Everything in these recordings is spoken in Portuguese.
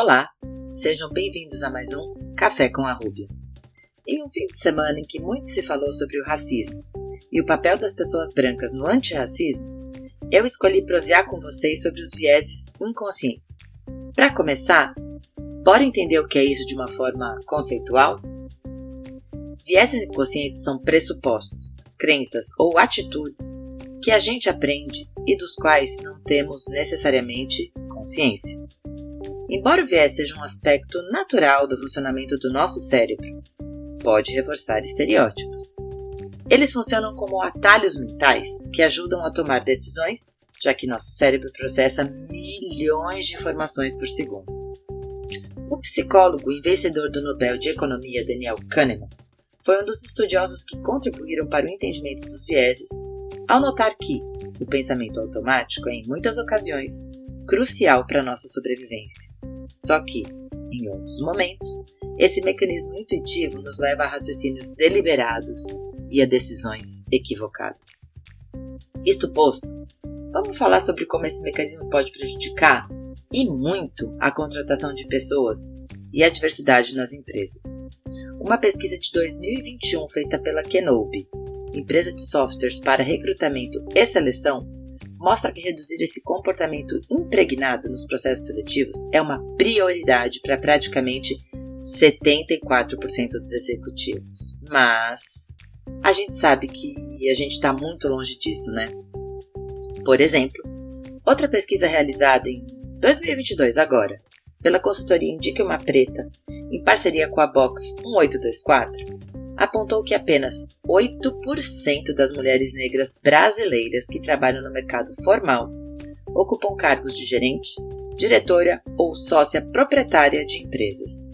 Olá, sejam bem-vindos a mais um Café com a Rúbia. Em um fim de semana em que muito se falou sobre o racismo e o papel das pessoas brancas no antirracismo, eu escolhi prosear com vocês sobre os vieses inconscientes. Para começar, bora entender o que é isso de uma forma conceitual? Vieses inconscientes são pressupostos, crenças ou atitudes que a gente aprende e dos quais não temos necessariamente consciência. Embora o viés seja um aspecto natural do funcionamento do nosso cérebro, pode reforçar estereótipos. Eles funcionam como atalhos mentais que ajudam a tomar decisões, já que nosso cérebro processa milhões de informações por segundo. O psicólogo e vencedor do Nobel de Economia Daniel Kahneman foi um dos estudiosos que contribuíram para o entendimento dos vieses, ao notar que o pensamento automático é, em muitas ocasiões, crucial para nossa sobrevivência. Só que, em outros momentos, esse mecanismo intuitivo nos leva a raciocínios deliberados e a decisões equivocadas. Isto posto, vamos falar sobre como esse mecanismo pode prejudicar e muito a contratação de pessoas e a diversidade nas empresas. Uma pesquisa de 2021 feita pela Kenobi, empresa de softwares para recrutamento e seleção, mostra que reduzir esse comportamento impregnado nos processos seletivos é uma prioridade para praticamente 74% dos executivos. Mas a gente sabe que a gente está muito longe disso, né? Por exemplo, outra pesquisa realizada em 2022 agora, pela consultoria Indique uma Preta, em parceria com a Box 1824, apontou que apenas 8% das mulheres negras brasileiras que trabalham no mercado formal ocupam cargos de gerente, diretora ou sócia proprietária de empresas.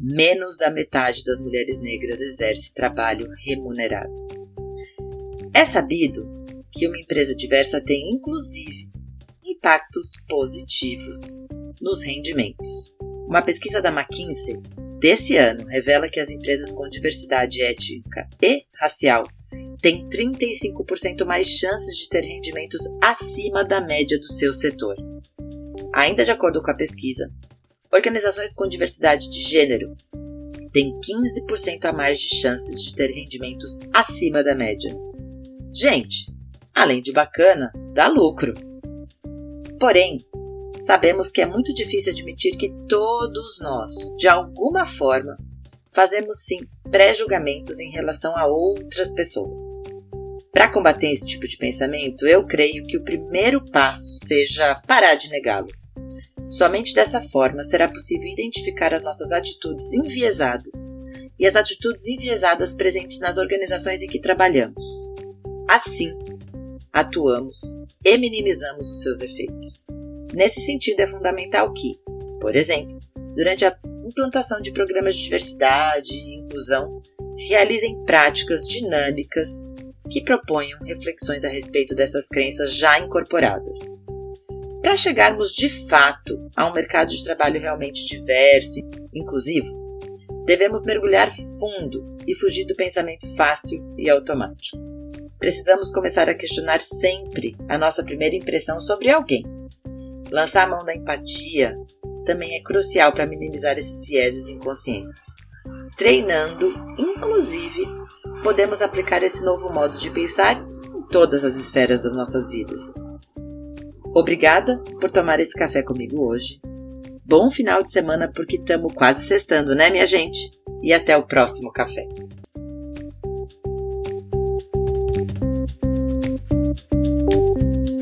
Menos da metade das mulheres negras exerce trabalho remunerado. É sabido que uma empresa diversa tem, inclusive, impactos positivos nos rendimentos. Uma pesquisa da McKinsey desse ano revela que as empresas com diversidade étnica e racial têm 35% mais chances de ter rendimentos acima da média do seu setor. Ainda de acordo com a pesquisa, organizações com diversidade de gênero têm 15% a mais de chances de ter rendimentos acima da média. Gente, além de bacana, dá lucro. Porém, Sabemos que é muito difícil admitir que todos nós, de alguma forma, fazemos sim pré-julgamentos em relação a outras pessoas. Para combater esse tipo de pensamento, eu creio que o primeiro passo seja parar de negá-lo. Somente dessa forma será possível identificar as nossas atitudes enviesadas e as atitudes enviesadas presentes nas organizações em que trabalhamos. Assim, atuamos e minimizamos os seus efeitos. Nesse sentido, é fundamental que, por exemplo, durante a implantação de programas de diversidade e inclusão, se realizem práticas dinâmicas que proponham reflexões a respeito dessas crenças já incorporadas. Para chegarmos de fato a um mercado de trabalho realmente diverso e inclusivo, devemos mergulhar fundo e fugir do pensamento fácil e automático. Precisamos começar a questionar sempre a nossa primeira impressão sobre alguém Lançar a mão da empatia também é crucial para minimizar esses vieses inconscientes. Treinando, inclusive, podemos aplicar esse novo modo de pensar em todas as esferas das nossas vidas. Obrigada por tomar esse café comigo hoje. Bom final de semana porque estamos quase sextando, né, minha gente? E até o próximo café.